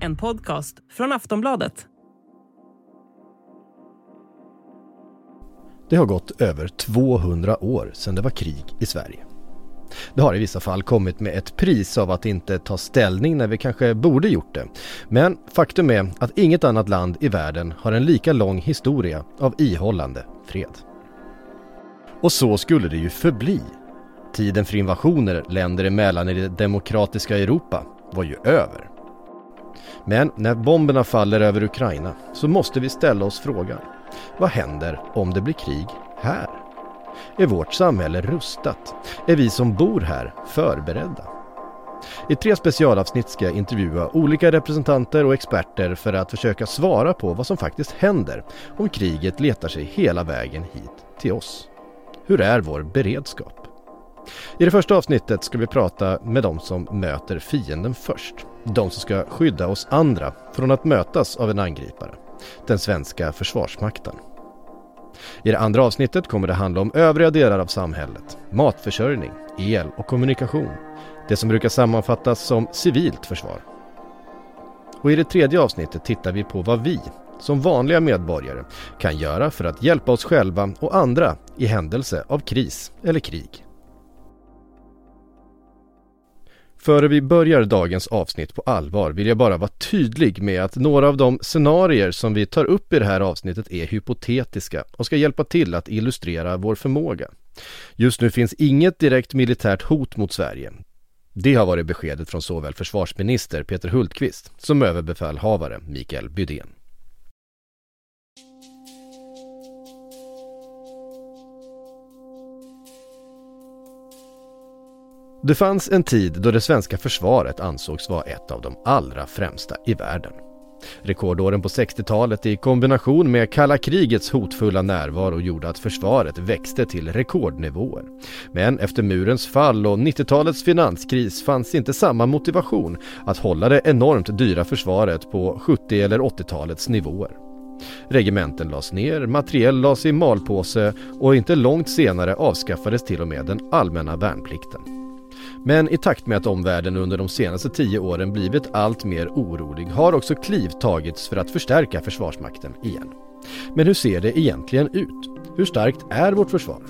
En podcast från Aftonbladet. Det har gått över 200 år sedan det var krig i Sverige. Det har i vissa fall kommit med ett pris av att inte ta ställning när vi kanske borde gjort det. Men faktum är att inget annat land i världen har en lika lång historia av ihållande fred. Och så skulle det ju förbli. Tiden för invasioner länder emellan i det demokratiska Europa var ju över. Men när bomberna faller över Ukraina så måste vi ställa oss frågan. Vad händer om det blir krig här? Är vårt samhälle rustat? Är vi som bor här förberedda? I tre specialavsnitt ska jag intervjua olika representanter och experter för att försöka svara på vad som faktiskt händer om kriget letar sig hela vägen hit till oss. Hur är vår beredskap? I det första avsnittet ska vi prata med de som möter fienden först. De som ska skydda oss andra från att mötas av en angripare. Den svenska försvarsmakten. I det andra avsnittet kommer det handla om övriga delar av samhället. Matförsörjning, el och kommunikation. Det som brukar sammanfattas som civilt försvar. Och i det tredje avsnittet tittar vi på vad vi, som vanliga medborgare, kan göra för att hjälpa oss själva och andra i händelse av kris eller krig. Före vi börjar dagens avsnitt på allvar vill jag bara vara tydlig med att några av de scenarier som vi tar upp i det här avsnittet är hypotetiska och ska hjälpa till att illustrera vår förmåga. Just nu finns inget direkt militärt hot mot Sverige. Det har varit beskedet från såväl försvarsminister Peter Hultqvist som överbefälhavare Mikael Bydén. Det fanns en tid då det svenska försvaret ansågs vara ett av de allra främsta i världen. Rekordåren på 60-talet i kombination med kalla krigets hotfulla närvaro gjorde att försvaret växte till rekordnivåer. Men efter murens fall och 90-talets finanskris fanns inte samma motivation att hålla det enormt dyra försvaret på 70 eller 80-talets nivåer. Regementen lades ner, materiell lades i malpåse och inte långt senare avskaffades till och med den allmänna värnplikten. Men i takt med att omvärlden under de senaste tio åren blivit allt mer orolig har också kliv tagits för att förstärka Försvarsmakten igen. Men hur ser det egentligen ut? Hur starkt är vårt försvar?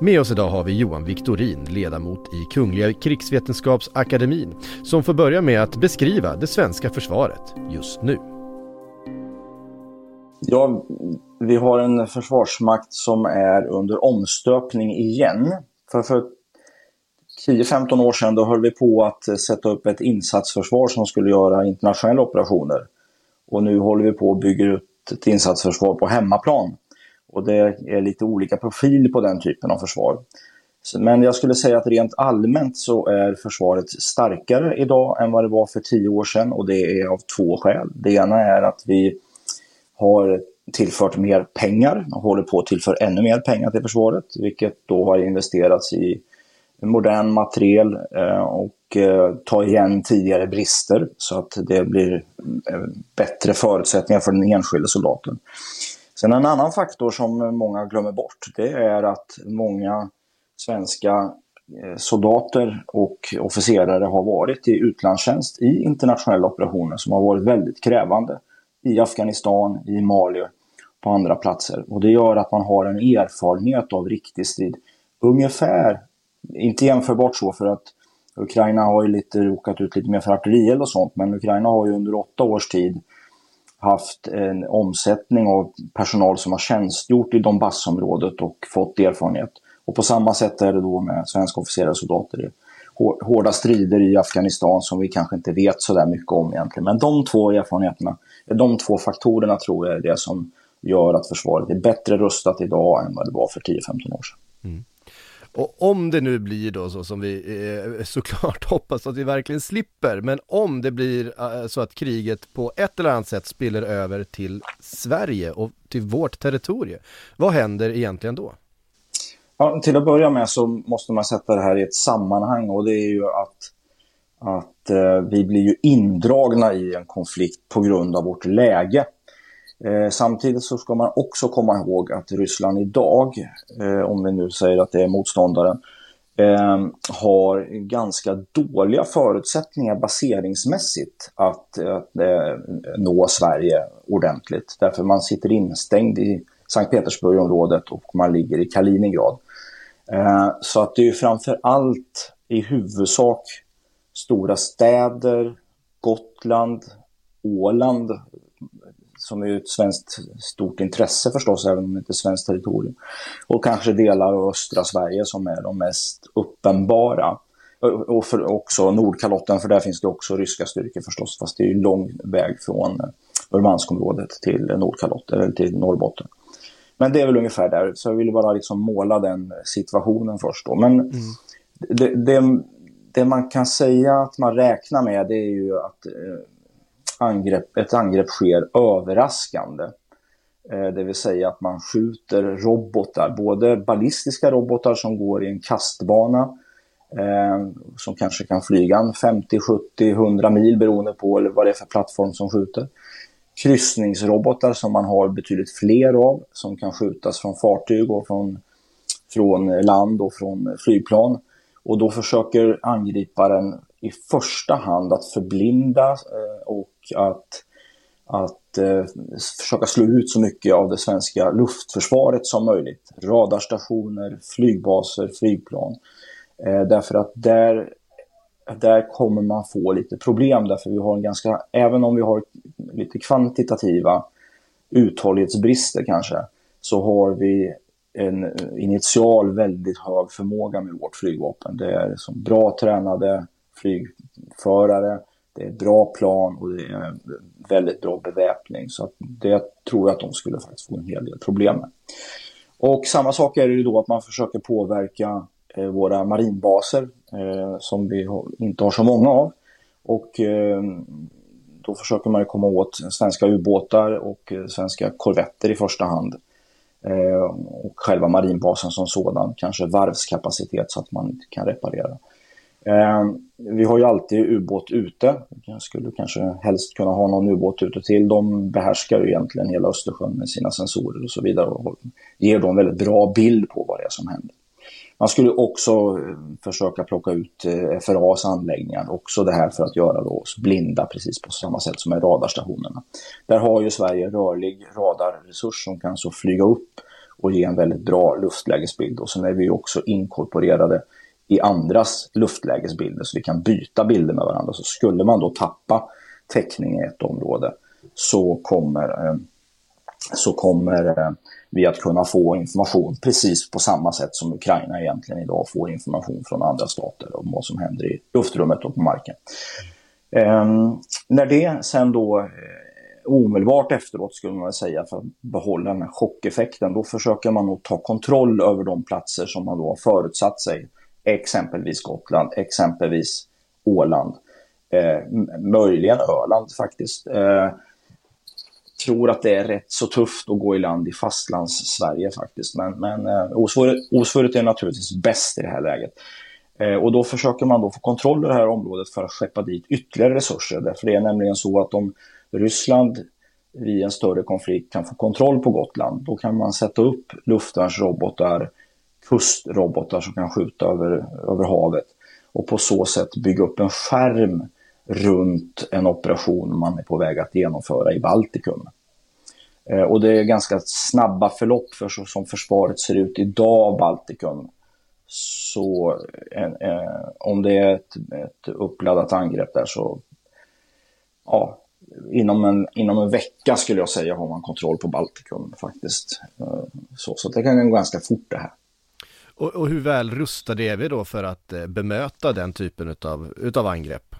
Med oss idag har vi Johan Viktorin, ledamot i Kungliga krigsvetenskapsakademin, som får börja med att beskriva det svenska försvaret just nu. Ja, vi har en försvarsmakt som är under omstöpning igen. För, för 10-15 år sedan då höll vi på att eh, sätta upp ett insatsförsvar som skulle göra internationella operationer. Och nu håller vi på att bygga ut ett insatsförsvar på hemmaplan. Och det är lite olika profil på den typen av försvar. Men jag skulle säga att rent allmänt så är försvaret starkare idag än vad det var för tio år sedan och det är av två skäl. Det ena är att vi har tillfört mer pengar och håller på att tillföra ännu mer pengar till försvaret, vilket då har investerats i modern materiel eh, och eh, ta igen tidigare brister så att det blir eh, bättre förutsättningar för den enskilde soldaten. Sen en annan faktor som många glömmer bort det är att många svenska soldater och officerare har varit i utlandstjänst i internationella operationer som har varit väldigt krävande i Afghanistan, i Mali på andra platser. Och det gör att man har en erfarenhet av riktig strid ungefär inte jämförbart så för att Ukraina har ju lite råkat ut lite mer för artillerield och sånt, men Ukraina har ju under åtta års tid haft en omsättning av personal som har tjänstgjort i Donbassområdet och fått erfarenhet. Och på samma sätt är det då med svenska officerare och soldater i hårda strider i Afghanistan som vi kanske inte vet så där mycket om egentligen. Men de två erfarenheterna, eh, de två faktorerna tror jag är det som gör att försvaret är bättre rustat idag än vad det var för 10-15 år sedan. Mm. Och om det nu blir då så som vi eh, såklart hoppas att vi verkligen slipper, men om det blir eh, så att kriget på ett eller annat sätt spiller över till Sverige och till vårt territorium, vad händer egentligen då? Ja, till att börja med så måste man sätta det här i ett sammanhang och det är ju att, att eh, vi blir ju indragna i en konflikt på grund av vårt läge. Eh, samtidigt så ska man också komma ihåg att Ryssland idag, eh, om vi nu säger att det är motståndaren, eh, har ganska dåliga förutsättningar baseringsmässigt att, att nå Sverige ordentligt. Därför man sitter instängd i Sankt Petersburgområdet och man ligger i Kaliningrad. Så att det är framför allt i huvudsak stora städer, Gotland, Åland, som är ett svenskt stort intresse förstås, även om det inte är svenskt territorium. Och kanske delar av östra Sverige som är de mest uppenbara. Och för också Nordkalotten, för där finns det också ryska styrkor förstås, fast det är lång väg från Murmanskområdet till Nordkalotten, eller till Norrbotten. Men det är väl ungefär där, så jag ville bara liksom måla den situationen först då. Men mm. det, det, det, man kan säga att man räknar med det är ju att eh, angrepp, ett angrepp sker överraskande. Eh, det vill säga att man skjuter robotar, både ballistiska robotar som går i en kastbana eh, som kanske kan flyga 50, 70, 100 mil beroende på vad det är för plattform som skjuter. Kryssningsrobotar som man har betydligt fler av som kan skjutas från fartyg och från, från land och från flygplan. Och då försöker angriparen i första hand att förblinda eh, och att, att eh, försöka slå ut så mycket av det svenska luftförsvaret som möjligt. Radarstationer, flygbaser, flygplan. Eh, därför att där, där kommer man få lite problem därför vi har en ganska, även om vi har lite kvantitativa uthållighetsbrister kanske, så har vi en initial väldigt hög förmåga med vårt flygvapen. Det är som bra tränade flygförare, det är bra plan och det är väldigt bra beväpning. Så att det tror jag att de skulle faktiskt få en hel del problem med. Och samma sak är det ju då att man försöker påverka eh, våra marinbaser eh, som vi inte har så många av. Och eh, då försöker man komma åt svenska ubåtar och eh, svenska korvetter i första hand. Eh, och själva marinbasen som sådan, kanske varvskapacitet så att man kan reparera. Ehm, vi har ju alltid ubåt ute. Jag skulle kanske helst kunna ha någon ubåt ute till. De behärskar ju egentligen hela Östersjön med sina sensorer och så vidare och ger då en väldigt bra bild på vad det är som händer. Man skulle också eh, försöka plocka ut eh, FRAs anläggningar, också det här för att göra oss blinda precis på samma sätt som med radarstationerna. Där har ju Sverige rörlig radarresurs som kan så flyga upp och ge en väldigt bra luftlägesbild och sen är vi också inkorporerade i andras luftlägesbilder så vi kan byta bilder med varandra. Så skulle man då tappa täckning i ett område så kommer, eh, så kommer eh, vi att kunna få information precis på samma sätt som Ukraina egentligen idag får information från andra stater om vad som händer i luftrummet och på marken. Um, när det sen då eh, omedelbart efteråt skulle man säga för att behålla den här chockeffekten, då försöker man nog ta kontroll över de platser som man då har förutsatt sig exempelvis Gotland, exempelvis Åland, eh, möjligen Öland faktiskt. Eh, tror att det är rätt så tufft att gå i land i fastlands-Sverige faktiskt. Men, men eh, osvuret är naturligtvis bäst i det här läget. Eh, och då försöker man då få kontroll över det här området för att skeppa dit ytterligare resurser. Därför det är nämligen så att om Ryssland vid en större konflikt kan få kontroll på Gotland, då kan man sätta upp luftvärnsrobotar, kustrobotar som kan skjuta över, över havet och på så sätt bygga upp en skärm runt en operation man är på väg att genomföra i Baltikum. Eh, och det är ganska snabba förlopp för så som försvaret ser ut idag Baltikum. Så eh, eh, om det är ett, ett uppladdat angrepp där så ja, inom en, inom en vecka skulle jag säga har man kontroll på Baltikum faktiskt. Eh, så, så det kan gå ganska fort det här. Och, och, hur väl rustade är vi då för att eh, bemöta den typen utav, utav angrepp?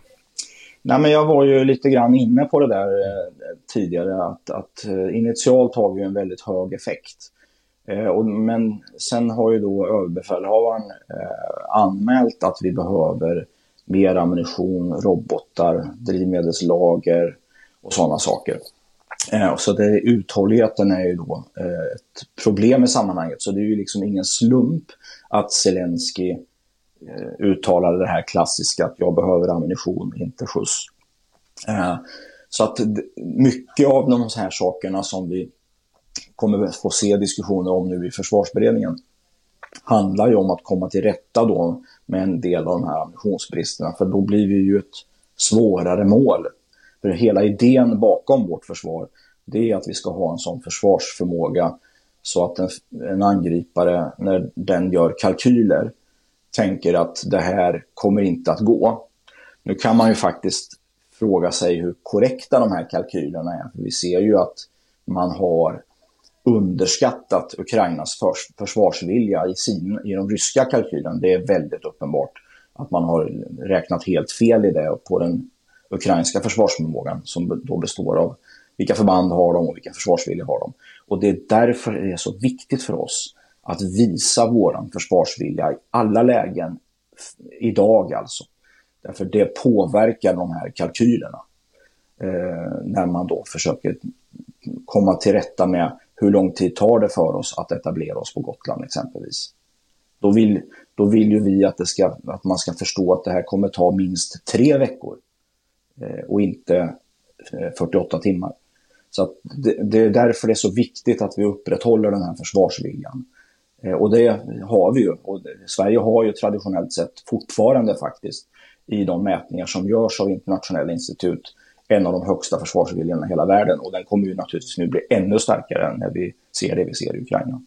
Nej, men jag var ju lite grann inne på det där eh, tidigare att, att eh, initialt har vi en väldigt hög effekt. Eh, och, men sen har ju då överbefälhavaren eh, anmält att vi behöver mer ammunition, robotar, drivmedelslager och sådana saker. Eh, så det, uthålligheten är ju då eh, ett problem i sammanhanget. Så det är ju liksom ingen slump att Zelensky eh, uttalade det här klassiska att jag behöver ammunition, inte skjuts. Eh, så att mycket av de här sakerna som vi kommer få se diskussioner om nu i försvarsberedningen handlar ju om att komma till rätta då med en del av de här ammunitionsbristerna. För då blir vi ju ett svårare mål. För hela idén bakom vårt försvar det är att vi ska ha en sån försvarsförmåga så att en, en angripare, när den gör kalkyler, tänker att det här kommer inte att gå. Nu kan man ju faktiskt fråga sig hur korrekta de här kalkylerna är. För vi ser ju att man har underskattat Ukrainas försvarsvilja i, sin, i de ryska kalkylerna. Det är väldigt uppenbart att man har räknat helt fel i det på den ukrainska försvarsförmågan som då består av vilka förband har de och vilken försvarsvilja har de. Och det är därför det är så viktigt för oss att visa våran försvarsvilja i alla lägen idag alltså. Därför det påverkar de här kalkylerna. Eh, när man då försöker komma till rätta med hur lång tid tar det för oss att etablera oss på Gotland exempelvis. Då vill, då vill ju vi att, det ska, att man ska förstå att det här kommer ta minst tre veckor Eh, och inte eh, 48 timmar. Så det, det, är därför det är så viktigt att vi upprätthåller den här försvarsviljan. Eh, och det har vi ju. Och Sverige har ju traditionellt sett fortfarande faktiskt i de mätningar som görs av internationella institut en av de högsta försvarsviljorna i hela världen. Och den kommer ju naturligtvis nu bli ännu starkare när vi ser det vi ser i Ukraina.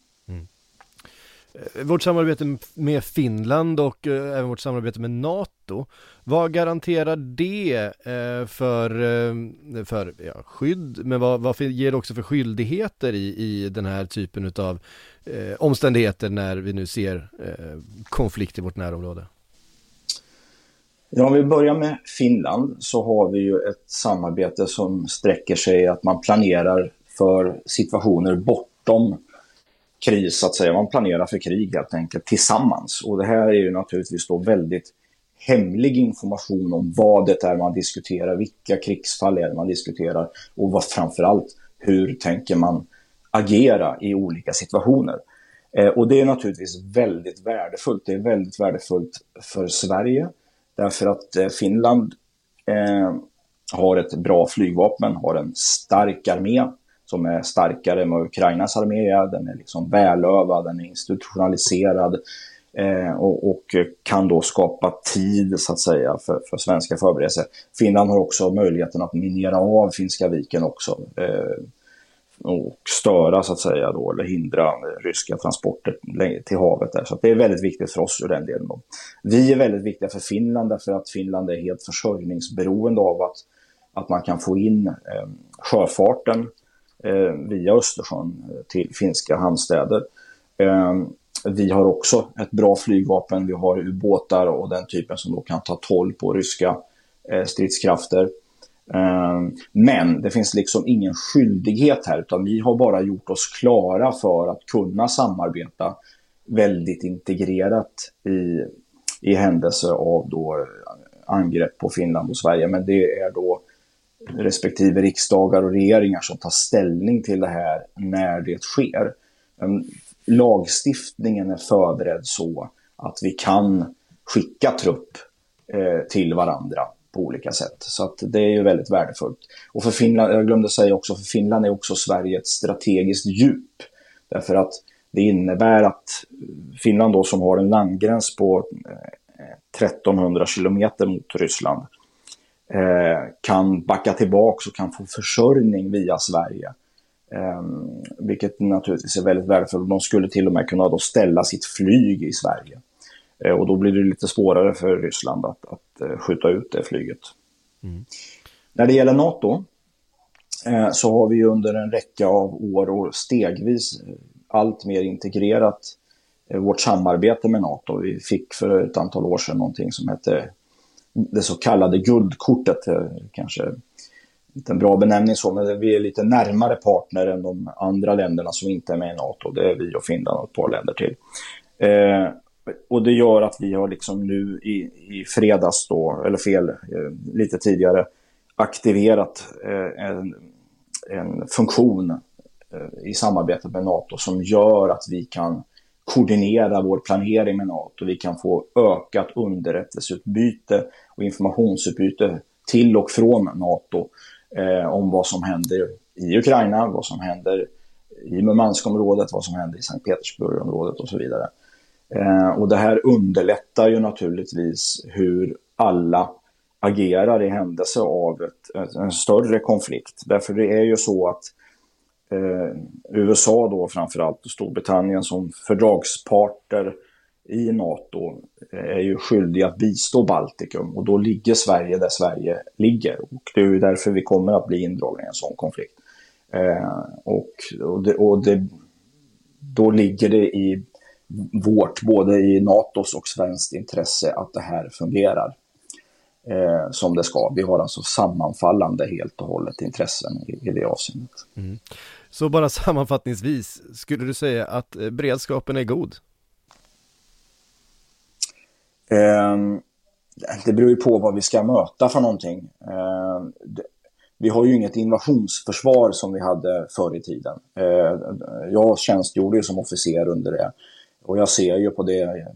Eh, vårt samarbete med Finland och eh, även vårt samarbete med NATO, vad garanterar det eh, för, eh, för ja, skydd, men vad, vad ger det också för skyldigheter i, i den här typen av eh, omständigheter när vi nu ser eh, konflikt i vårt närområde? Ja, om vi börjar med Finland så har vi ju ett samarbete som sträcker sig att man planerar för situationer bortom kris, så att säga. Man planerar för krig helt enkelt tillsammans. Och det här är ju naturligtvis då väldigt hemlig information om vad det är man diskuterar, vilka krigsfall är det man diskuterar och vad framförallt, hur tänker man agera i olika situationer. Eh, och det är naturligtvis väldigt värdefullt. Det är väldigt värdefullt för Sverige därför att eh, Finland eh, har ett bra flygvapen, har en stark armé som är starkare än vad Ukrainas armé är. Den är liksom välövad, den är institutionaliserad eh, och, och, kan då skapa tid så att säga för, för svenska förberedelser. Finland har också möjligheten att minera av Finska viken också. Eh, och störa så att säga då, eller hindra ryska transporter till havet där. Så det är väldigt viktigt för oss ur den delen. Då. Vi är väldigt viktiga för Finland därför att Finland är helt försörjningsberoende av att, att man kan få in eh, sjöfarten Eh, via Östersjön eh, till finska hamnstäder. Eh, vi har också ett bra flygvapen, vi har ubåtar och den typen som då kan ta toll på ryska eh, stridskrafter. Eh, men det finns liksom ingen skyldighet här utan vi har bara gjort oss klara för att kunna samarbeta väldigt integrerat i, i händelse av då angrepp på Finland och Sverige. Men det är då respektive riksdagar och regeringar som tar ställning till det här när det sker. Lagstiftningen är förberedd så att vi kan skicka trupp eh, till varandra på olika sätt. Så att det är ju väldigt värdefullt. Och för Finland, jag glömde säga också, för Finland är också Sverige ett strategiskt djup. Därför att det innebär att Finland då som har en landgräns på eh, 1300 kilometer mot Ryssland kan backa tillbaka och kan få försörjning via Sverige. Eh, vilket naturligtvis är väldigt värdefullt. De skulle till och med kunna då ställa sitt flyg i Sverige. Eh, och då blir det lite svårare för Ryssland att, att eh, skjuta ut det flyget. Mm. När det gäller NATO eh, så har vi under en räcka av år och stegvis allt mer integrerat vårt samarbete med NATO. Vi fick för ett antal år sedan någonting som hette det så kallade guldkortet. Eh, kanske inte en bra benämning så, men vi är lite närmare partner än de andra länderna som inte är med i NATO. Det är vi och Finland och ett par länder till. Eh, och det gör att vi har liksom nu i, i fredags då, eller fel, eh, lite tidigare, aktiverat eh, en, en funktion eh, i samarbetet med NATO som gör att vi kan koordinera vår planering med NATO. Vi kan få ökat underrättelseutbyte och informationsutbyte till och från NATO eh, om vad som händer i Ukraina, vad som händer i Murmanskområdet, vad som händer i Sankt Petersburgområdet och så vidare. Eh, och det här underlättar ju naturligtvis hur alla agerar i händelse av ett, en större konflikt. Därför det är ju så att eh, USA då framförallt och Storbritannien som fördragsparter i NATO eh, är ju skyldiga att bistå Baltikum och då ligger Sverige där Sverige ligger. Och det är ju därför vi kommer att bli indragna i en sån konflikt. Eh, och och, det, och det, då ligger det i vårt, både i NATOs och svenskt intresse att det här fungerar eh, som det ska. Vi har alltså sammanfallande helt och hållet intressen i, i det avseendet. Mm. Så bara sammanfattningsvis, skulle du säga att eh, beredskapen är god? Eh, det beror ju på vad vi ska möta för någonting. Eh, det, vi har ju inget invasionsförsvar som vi hade förr i tiden. Eh, jag tjänstgjorde ju som officer under det och jag ser ju på det eh,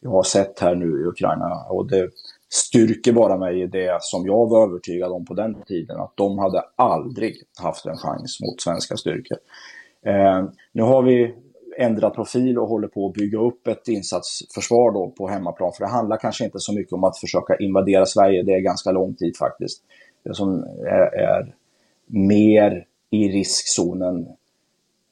jag har sett här nu i Ukraina och det styrker bara mig i det som jag var övertygad om på den tiden, att de hade aldrig haft en chans mot svenska styrkor. Eh, nu har vi ändrat profil och håller på att bygga upp ett insatsförsvar då på hemmaplan. För det handlar kanske inte så mycket om att försöka invadera Sverige, det är ganska lång tid faktiskt. Det som är, är mer i riskzonen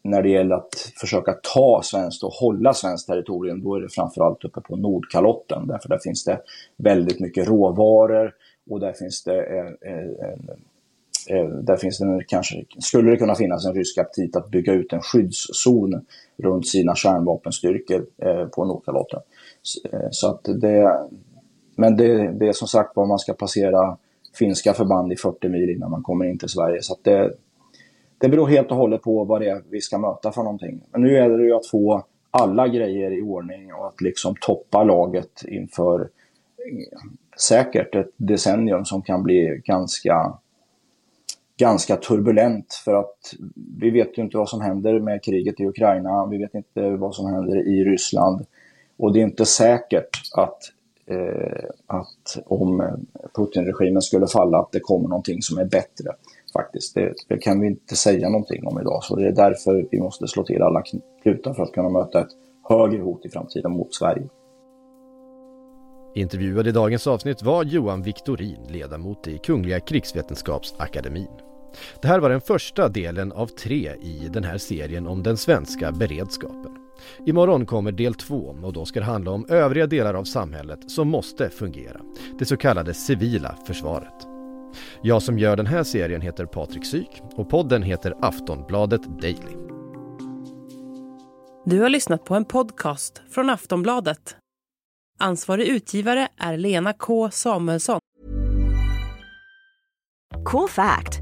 när det gäller att försöka ta svenskt och hålla svenskt territorium, då är det framförallt uppe på Nordkalotten. Därför där finns det väldigt mycket råvaror och där finns det eh, eh, eh där finns det kanske, skulle det kunna finnas en rysk aptit att bygga ut en skyddszon runt sina kärnvapenstyrkor eh, på Nordkalotten. Eh, så att det, men det, det är som sagt var man ska passera finska förband i 40 mil innan man kommer in till Sverige. Så det, det beror helt och hållet på vad det är vi ska möta för någonting. Men nu gäller det ju att få alla grejer i ordning och att liksom toppa laget inför eh, säkert ett decennium som kan bli ganska, ganska turbulent. För att vi vet ju inte vad som händer med kriget i Ukraina. Vi vet inte vad som händer i Ryssland. Och det är inte säkert att, eh, att om Putin-regimen skulle falla, att det kommer någonting som är bättre faktiskt. Det, det, kan vi inte säga någonting om idag. Så det är därför vi måste slå till alla klutar för att kunna möta ett högre hot i framtiden mot Sverige. Intervjuad i dagens avsnitt var Johan Victorin, ledamot i Kungliga krigsvetenskapsakademin. Det här var den första delen av tre i den här serien om den svenska beredskapen. Imorgon kommer del två och då ska det handla om övriga delar av samhället som måste fungera. Det så kallade civila försvaret. Jag som gör den här serien heter Patrik Syk och podden heter Aftonbladet Daily. Du har lyssnat på en podcast från Aftonbladet. Ansvarig utgivare är Lena K Samuelsson. Cool fact